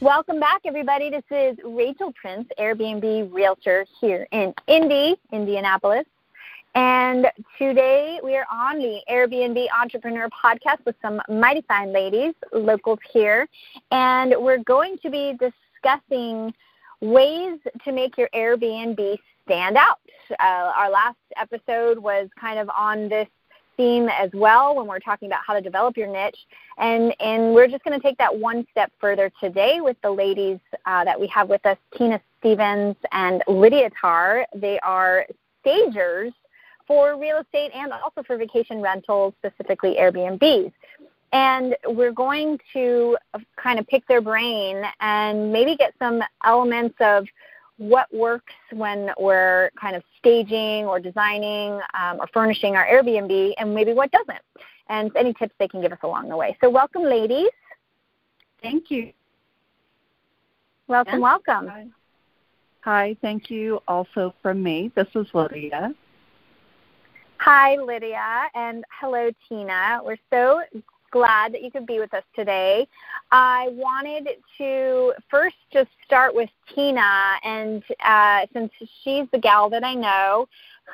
Welcome back, everybody. This is Rachel Prince, Airbnb Realtor here in Indy, Indianapolis. And today we are on the Airbnb Entrepreneur Podcast with some mighty fine ladies, locals here. And we're going to be discussing ways to make your Airbnb stand out. Uh, our last episode was kind of on this theme as well when we're talking about how to develop your niche. And, and we're just going to take that one step further today with the ladies uh, that we have with us, Tina Stevens and Lydia Tarr. They are stagers for real estate and also for vacation rentals, specifically Airbnbs. And we're going to kind of pick their brain and maybe get some elements of what works when we're kind of staging or designing um, or furnishing our Airbnb and maybe what doesn't, and any tips they can give us along the way. So, welcome, ladies. Thank you. Welcome, yeah. welcome. Hi. Hi, thank you also from me. This is Lydia. Hi, Lydia, and hello, Tina. We're so glad that you could be with us today. I wanted to first just start with Tina, and uh, since she's the gal that I know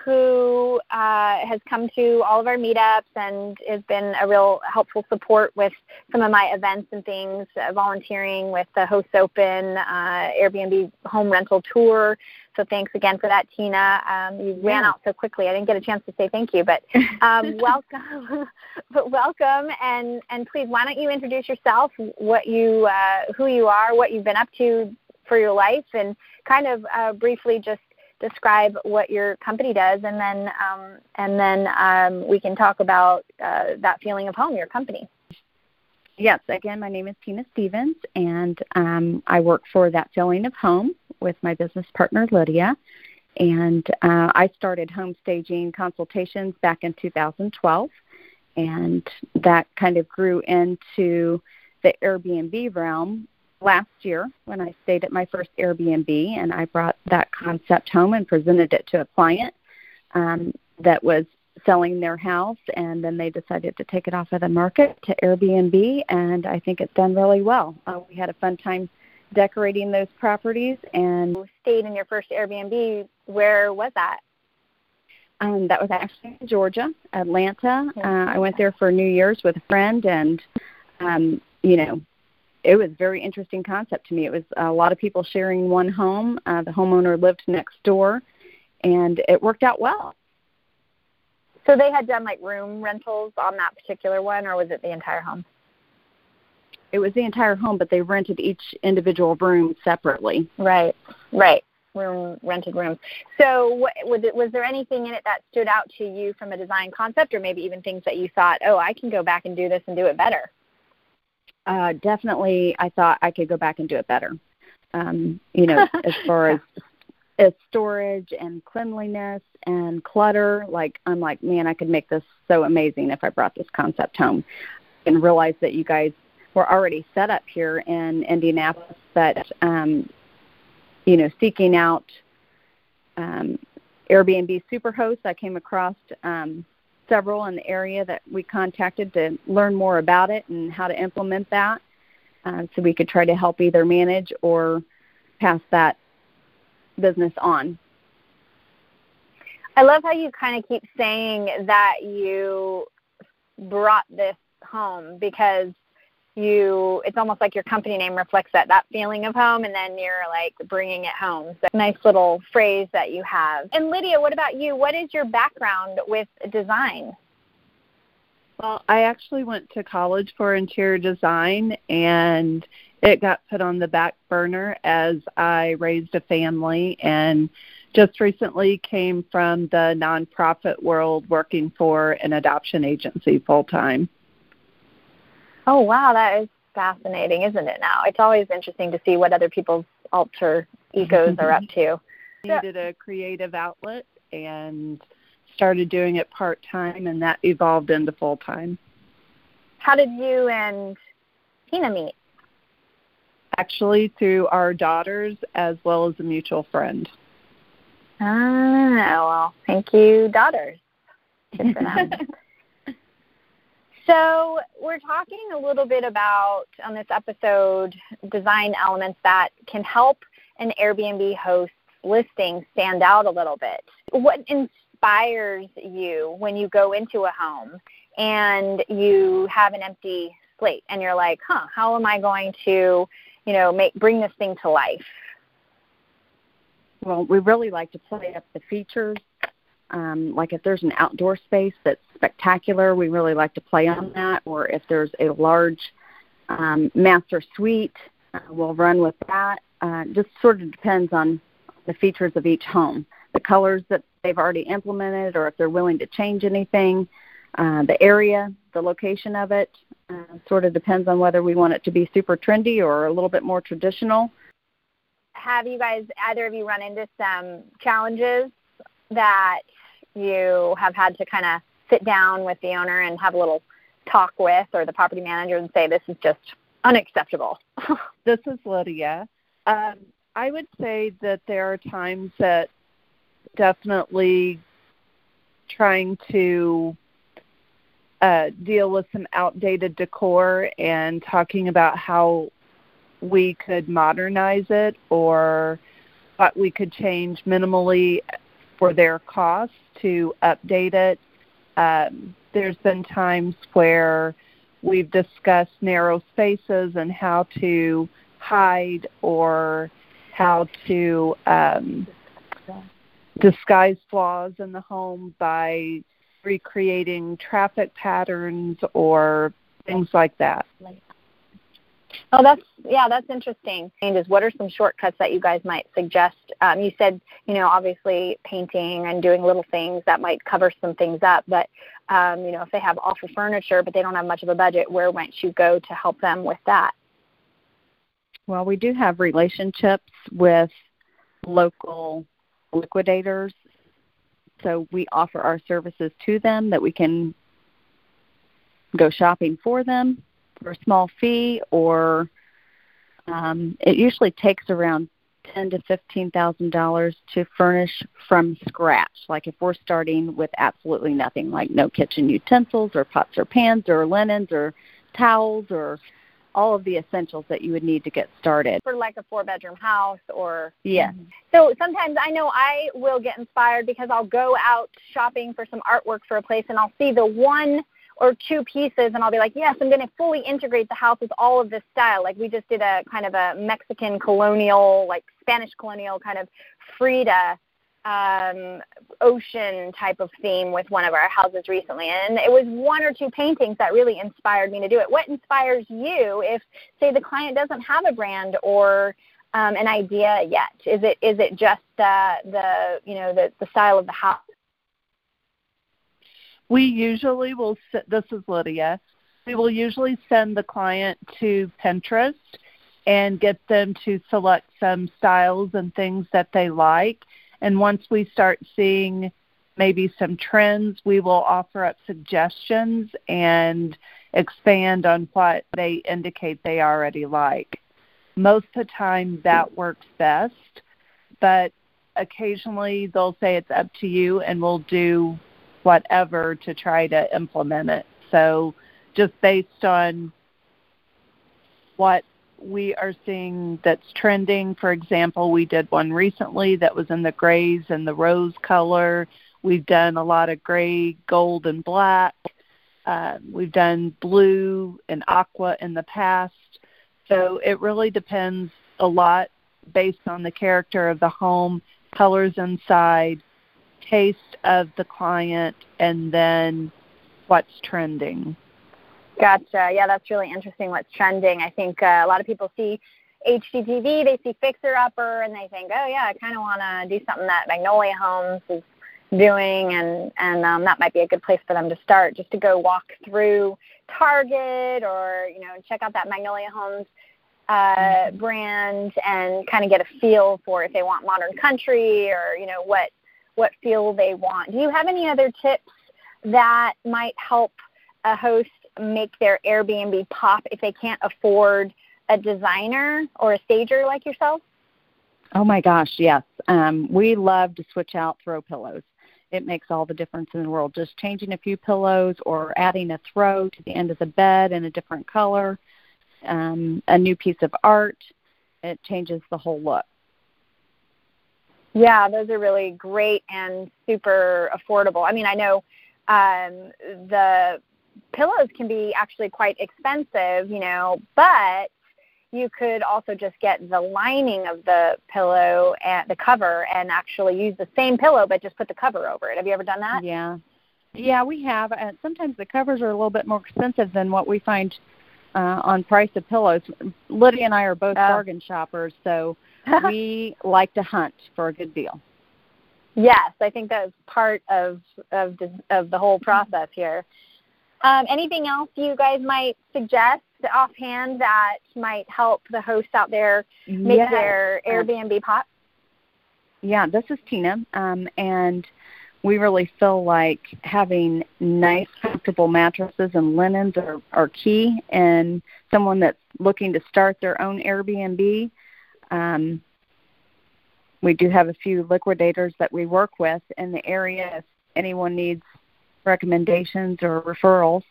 who uh, has come to all of our meetups and has been a real helpful support with some of my events and things, uh, volunteering with the Host Open uh, Airbnb home rental tour. So thanks again for that, Tina. Um, you ran out so quickly, I didn't get a chance to say thank you, but um, welcome. but welcome, and and please, why don't you introduce yourself, what you, uh, who you are, what you've been up to for your life, and kind of uh, briefly just describe what your company does, and then um, and then um, we can talk about uh, that feeling of home, your company. Yes, again, my name is Tina Stevens, and um, I work for that feeling of home with my business partner Lydia. And uh, I started home staging consultations back in 2012, and that kind of grew into the Airbnb realm last year when I stayed at my first Airbnb, and I brought that concept home and presented it to a client um, that was selling their house, and then they decided to take it off of the market to Airbnb, and I think it's done really well. Uh, we had a fun time decorating those properties, and stayed in your first Airbnb. Where was that? Um, that was actually in Georgia, Atlanta. Uh, I went there for New Year's with a friend, and um, you know, it was a very interesting concept to me. It was a lot of people sharing one home. Uh, the homeowner lived next door, and it worked out well. So they had done like room rentals on that particular one, or was it the entire home? It was the entire home, but they rented each individual room separately. Right, right. Room rented rooms. So, what, was, it, was there anything in it that stood out to you from a design concept, or maybe even things that you thought, oh, I can go back and do this and do it better? uh, definitely I thought I could go back and do it better. Um, you know, as far as as storage and cleanliness and clutter, like I'm like, man, I could make this so amazing if I brought this concept home. And realize that you guys were already set up here in Indianapolis, but um, you know, seeking out um, Airbnb Superhost, I came across um, several in the area that we contacted to learn more about it and how to implement that uh, so we could try to help either manage or pass that business on. I love how you kind of keep saying that you brought this home because you it's almost like your company name reflects that that feeling of home and then you're like bringing it home. So nice little phrase that you have. And lydia what about you? What is your background with design? Well i actually went to college for interior design and it got put on the back burner as i raised a family and just recently came from the nonprofit world working for an adoption agency full time Oh wow, that is fascinating, isn't it? Now it's always interesting to see what other people's alter egos are up to. Needed a creative outlet and started doing it part time, and that evolved into full time. How did you and Tina meet? Actually, through our daughters as well as a mutual friend. Ah, well, thank you, daughters. Good for them. So, we're talking a little bit about on this episode design elements that can help an Airbnb host's listing stand out a little bit. What inspires you when you go into a home and you have an empty slate and you're like, "Huh, how am I going to, you know, make bring this thing to life?" Well, we really like to play up the features. Um, like if there's an outdoor space that's spectacular, we really like to play on that. Or if there's a large um, master suite, uh, we'll run with that. Uh, just sort of depends on the features of each home, the colors that they've already implemented, or if they're willing to change anything, uh, the area, the location of it. Uh, sort of depends on whether we want it to be super trendy or a little bit more traditional have you guys either of you run into some challenges that you have had to kind of sit down with the owner and have a little talk with or the property manager and say this is just unacceptable? this is Lydia. Um, I would say that there are times that definitely trying to uh, deal with some outdated decor and talking about how we could modernize it or what we could change minimally for their cost to update it. Um, there's been times where we've discussed narrow spaces and how to hide or how to um, disguise flaws in the home by recreating traffic patterns or things like that. Oh, that's yeah, that's interesting. And is what are some shortcuts that you guys might suggest? Um, you said you know obviously painting and doing little things that might cover some things up, but um, you know if they have awful furniture but they don't have much of a budget, where might you go to help them with that? Well, we do have relationships with local liquidators, so we offer our services to them that we can go shopping for them for a small fee, or um, it usually takes around ten to fifteen thousand dollars to furnish from scratch. Like if we're starting with absolutely nothing, like no kitchen utensils or pots or pans or linens or towels or all of the essentials that you would need to get started. For like a four bedroom house or Yes. So sometimes I know I will get inspired because I'll go out shopping for some artwork for a place and I'll see the one or two pieces and I'll be like, yes, I'm going to fully integrate the house with all of this style. Like we just did a kind of a Mexican colonial, like Spanish colonial kind of Frida um, ocean type of theme with one of our houses recently. And it was one or two paintings that really inspired me to do it. What inspires you if, say, the client doesn't have a brand or um, an idea yet? Is it is it just uh, the you know the the style of the house we usually will, this is Lydia, we will usually send the client to Pinterest and get them to select some styles and things that they like. And once we start seeing maybe some trends, we will offer up suggestions and expand on what they indicate they already like. Most of the time that works best, but occasionally they'll say it's up to you and we'll do whatever to try to implement it. So just based on what we are seeing that's trending. For example, we did one recently that was in the grays and the rose color. We've done a lot of gray, gold, and black. Uh, we've done blue and aqua in the past. So it really depends a lot based on the character of the home, colors inside, taste of the client and then what's trending. Gotcha. Yeah, that's really interesting what's trending. I think uh, a lot of people see HGTV, they see Fixer Upper, and they think, oh, yeah, I kind of want to do something that Magnolia Homes is doing, and, and um, that might be a good place for them to start, just to go walk through Target or, you know, check out that Magnolia Homes uh, mm-hmm. brand and kind of get a feel for if they want modern country or, you know, what what feel they want. Do you have any other tips that might help a host make their Airbnb pop if they can't afford a designer or a stager like yourself? Oh my gosh, yes. Um, we love to switch out throw pillows. it makes all the difference in the world. Just changing a few pillows or adding a throw to the end of the bed in a different color, um, a new piece of art, it changes the whole look. Yeah, those are really great and super affordable. I mean, I know um, the pillows can be actually quite expensive, you know, but you could also just get the lining of the pillow and the cover and actually use the same pillow but just put the cover over it. Have you ever done that? Yeah. Yeah, we have. And sometimes the covers are a little bit more expensive than what we find uh, on price of pillows. Lydia and I are both oh. bargain shoppers, so we like to hunt for a good deal. Yes, I think that's part of of the, of the whole process here. Um, anything else you guys might suggest offhand that might help the hosts out there make yes. their Airbnb pot? Yeah, this is Tina, um, and we really feel like having nice, comfortable mattresses and linens are, are key. And someone that's looking to start their own Airbnb, um, we do have a few liquidators that we work with in the area. If anyone needs recommendations or referrals,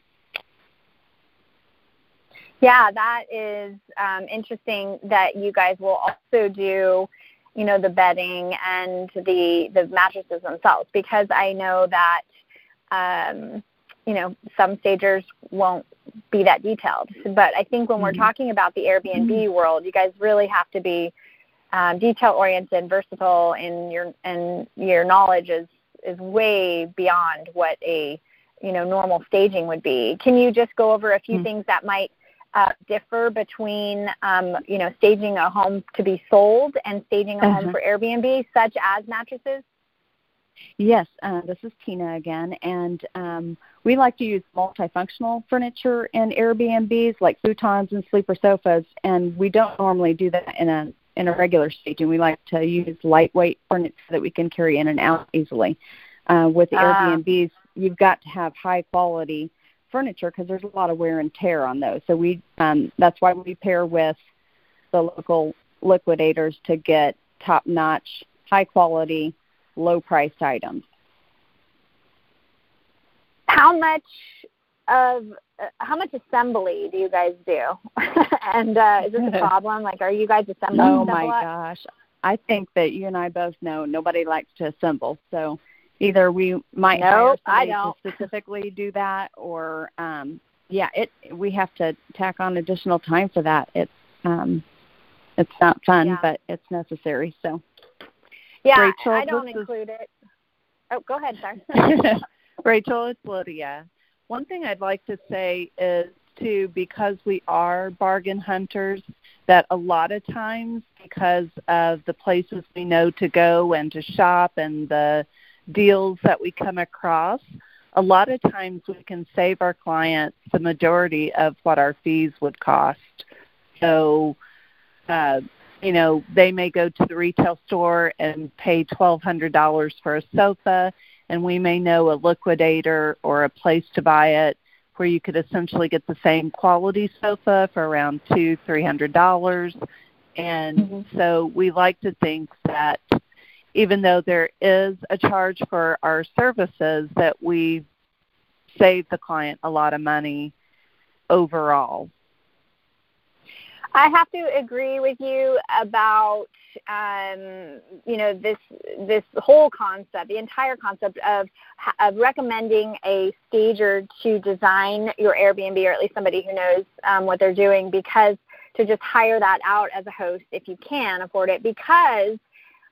yeah, that is um, interesting that you guys will also do, you know, the bedding and the the mattresses themselves because I know that, um, you know, some stagers won't be that detailed. But I think when mm-hmm. we're talking about the Airbnb mm-hmm. world, you guys really have to be um, detail oriented, versatile, and your and your knowledge is is way beyond what a you know normal staging would be. Can you just go over a few mm-hmm. things that might uh, differ between um, you know staging a home to be sold and staging a uh-huh. home for Airbnb, such as mattresses? Yes, uh, this is Tina again, and um, we like to use multifunctional furniture in Airbnbs like futons and sleeper sofas, and we don't normally do that in a in a regular staging. We like to use lightweight furniture that we can carry in and out easily. Uh, with the uh, Airbnbs, you've got to have high quality furniture because there's a lot of wear and tear on those. So we um, that's why we pair with the local liquidators to get top notch, high quality, low priced items. How much of uh, how much assembly do you guys do? and uh, is this a problem? Like, are you guys assembling? Oh my gosh, I think that you and I both know nobody likes to assemble. So either we might nope, hire somebody to specifically do that, or um, yeah, it we have to tack on additional time for that. It's um, it's not fun, yeah. but it's necessary. So yeah, Rachel, I don't include is... it. Oh, go ahead, sorry. Rachel, it's Lydia. One thing I'd like to say is to because we are bargain hunters that a lot of times because of the places we know to go and to shop and the deals that we come across, a lot of times we can save our clients the majority of what our fees would cost. So, uh, you know, they may go to the retail store and pay $1,200 for a sofa, and we may know a liquidator or a place to buy it where you could essentially get the same quality sofa for around two, three hundred dollars. And mm-hmm. so we like to think that even though there is a charge for our services, that we save the client a lot of money overall. I have to agree with you about um, you know this this whole concept, the entire concept of of recommending a stager to design your Airbnb, or at least somebody who knows um, what they're doing, because to just hire that out as a host if you can afford it, because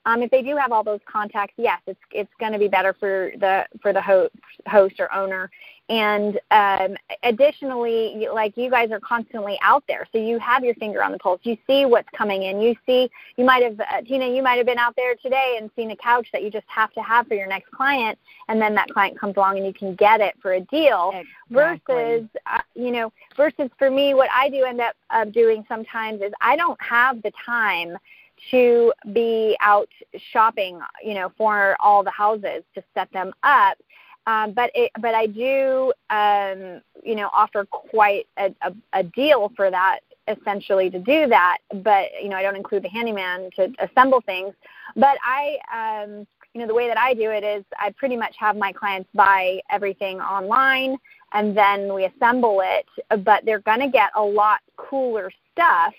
um, if they do have all those contacts, yes, it's it's going to be better for the for the host host or owner. And um, additionally, like you guys are constantly out there, so you have your finger on the pulse. You see what's coming in. You see, you might have uh, Tina, you might have been out there today and seen a couch that you just have to have for your next client, and then that client comes along and you can get it for a deal. Exactly. Versus, uh, you know, versus for me, what I do end up uh, doing sometimes is I don't have the time to be out shopping, you know, for all the houses to set them up. Um, but it, but I do, um, you know, offer quite a, a, a deal for that essentially to do that. But you know, I don't include the handyman to assemble things. But I, um, you know, the way that I do it is I pretty much have my clients buy everything online and then we assemble it, but they're going to get a lot cooler stuff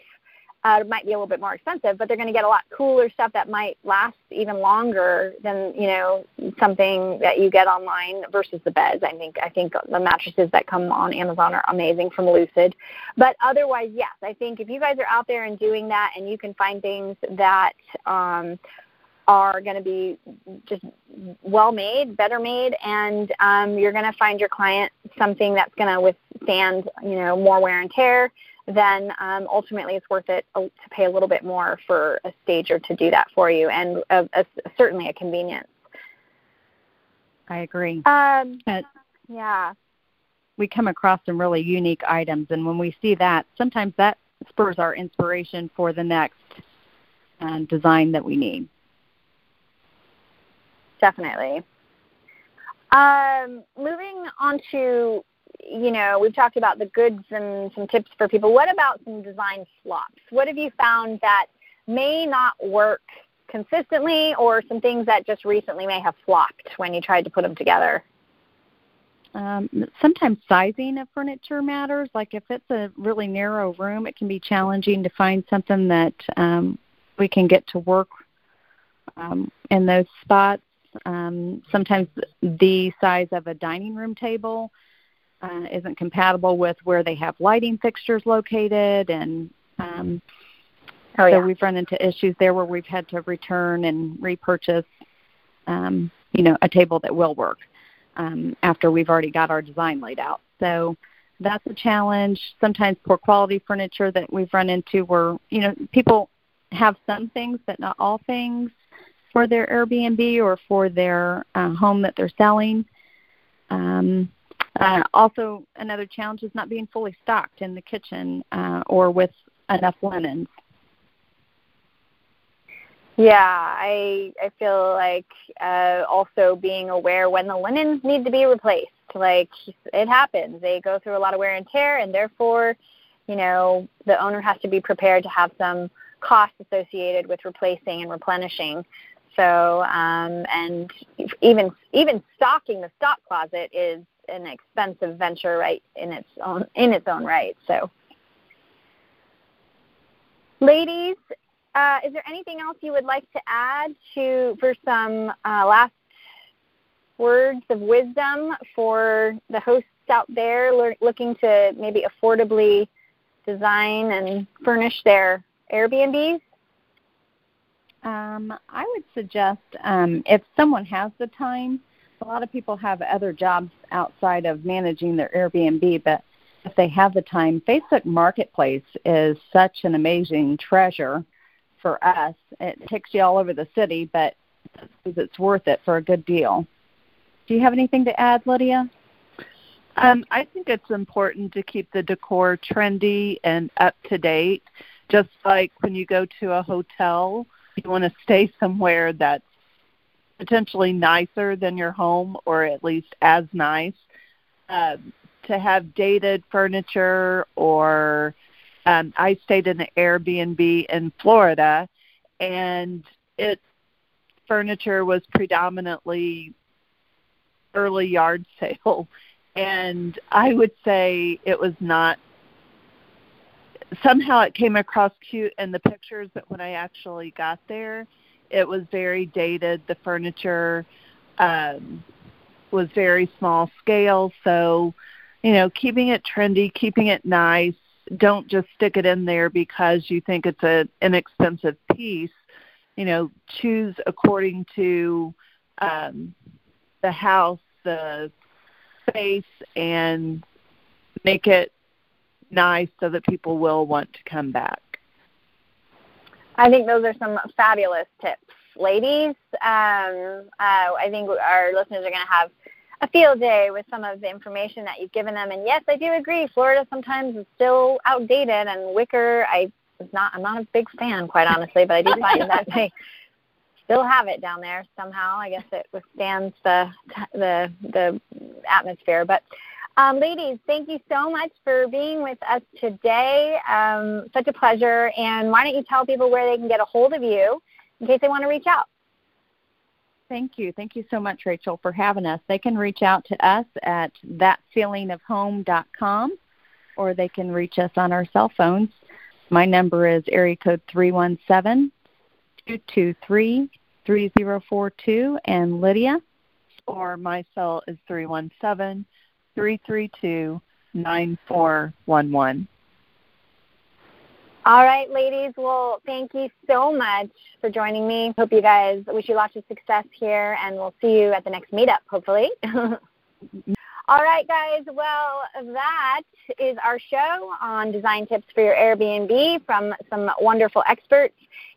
uh, might be a little bit more expensive, but they're going to get a lot cooler stuff that might last even longer than you know something that you get online versus the beds. I think I think the mattresses that come on Amazon are amazing from Lucid, but otherwise, yes, I think if you guys are out there and doing that, and you can find things that um, are going to be just well made, better made, and um, you're going to find your client something that's going to withstand you know more wear and tear then um, ultimately it's worth it to pay a little bit more for a stager to do that for you, and a, a, certainly a convenience. I agree. Um, yeah. We come across some really unique items, and when we see that, sometimes that spurs our inspiration for the next uh, design that we need. Definitely. Um, moving on to you know, we've talked about the goods and some tips for people. What about some design flops? What have you found that may not work consistently or some things that just recently may have flopped when you tried to put them together? Um, sometimes sizing of furniture matters. Like if it's a really narrow room, it can be challenging to find something that um, we can get to work um, in those spots. Um, sometimes the size of a dining room table uh, isn't compatible with where they have lighting fixtures located and um, oh, yeah. so we've run into issues there where we've had to return and repurchase um, you know a table that will work um, after we've already got our design laid out. So that's a challenge. Sometimes poor quality furniture that we've run into where you know people have some things but not all things for their airbnb or for their uh, home that they're selling. Um, uh, also, another challenge is not being fully stocked in the kitchen uh, or with enough linens. Yeah, I I feel like uh, also being aware when the linens need to be replaced. Like it happens, they go through a lot of wear and tear, and therefore, you know, the owner has to be prepared to have some costs associated with replacing and replenishing. So, um, and even even stocking the stock closet is an expensive venture right in its own in its own right. So, ladies, uh, is there anything else you would like to add to for some uh, last words of wisdom for the hosts out there looking to maybe affordably design and furnish their Airbnbs? Um, I would suggest um, if someone has the time a lot of people have other jobs outside of managing their Airbnb, but if they have the time, Facebook Marketplace is such an amazing treasure for us. It takes you all over the city, but it's worth it for a good deal. Do you have anything to add, Lydia? Um, I think it's important to keep the decor trendy and up to date. Just like when you go to a hotel, you want to stay somewhere that's potentially nicer than your home or at least as nice. Um, to have dated furniture or um, I stayed in an Airbnb in Florida and it furniture was predominantly early yard sale and I would say it was not somehow it came across cute in the pictures but when I actually got there it was very dated. The furniture um, was very small scale. So, you know, keeping it trendy, keeping it nice. Don't just stick it in there because you think it's an inexpensive piece. You know, choose according to um, the house, the space, and make it nice so that people will want to come back. I think those are some fabulous tips, ladies. Um, uh, I think our listeners are going to have a field day with some of the information that you've given them. And yes, I do agree. Florida sometimes is still outdated, and wicker. I was not. I'm not a big fan, quite honestly, but I do find that they still have it down there somehow. I guess it withstands the the the atmosphere, but. Um, ladies, thank you so much for being with us today. Um, such a pleasure. And why don't you tell people where they can get a hold of you in case they want to reach out? thank you. Thank you so much, Rachel, for having us. They can reach out to us at thatfeelingofhome.com or they can reach us on our cell phones. My number is area code 317 223 3042 and Lydia or my cell is 317 332 9411. All right, ladies. Well, thank you so much for joining me. Hope you guys wish you lots of success here, and we'll see you at the next meetup, hopefully. All right, guys. Well, that is our show on design tips for your Airbnb from some wonderful experts.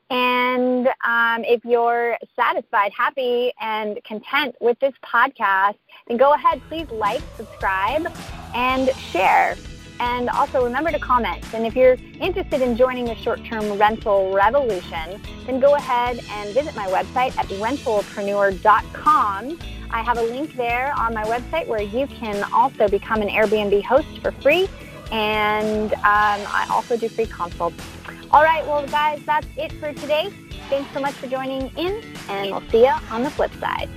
And um, if you're satisfied, happy, and content with this podcast, then go ahead, please like, subscribe, and share. And also remember to comment. And if you're interested in joining the short-term rental revolution, then go ahead and visit my website at rentalpreneur.com. I have a link there on my website where you can also become an Airbnb host for free. And um, I also do free consults. All right, well, guys, that's it for today. Thanks so much for joining in, and we'll see you on the flip side.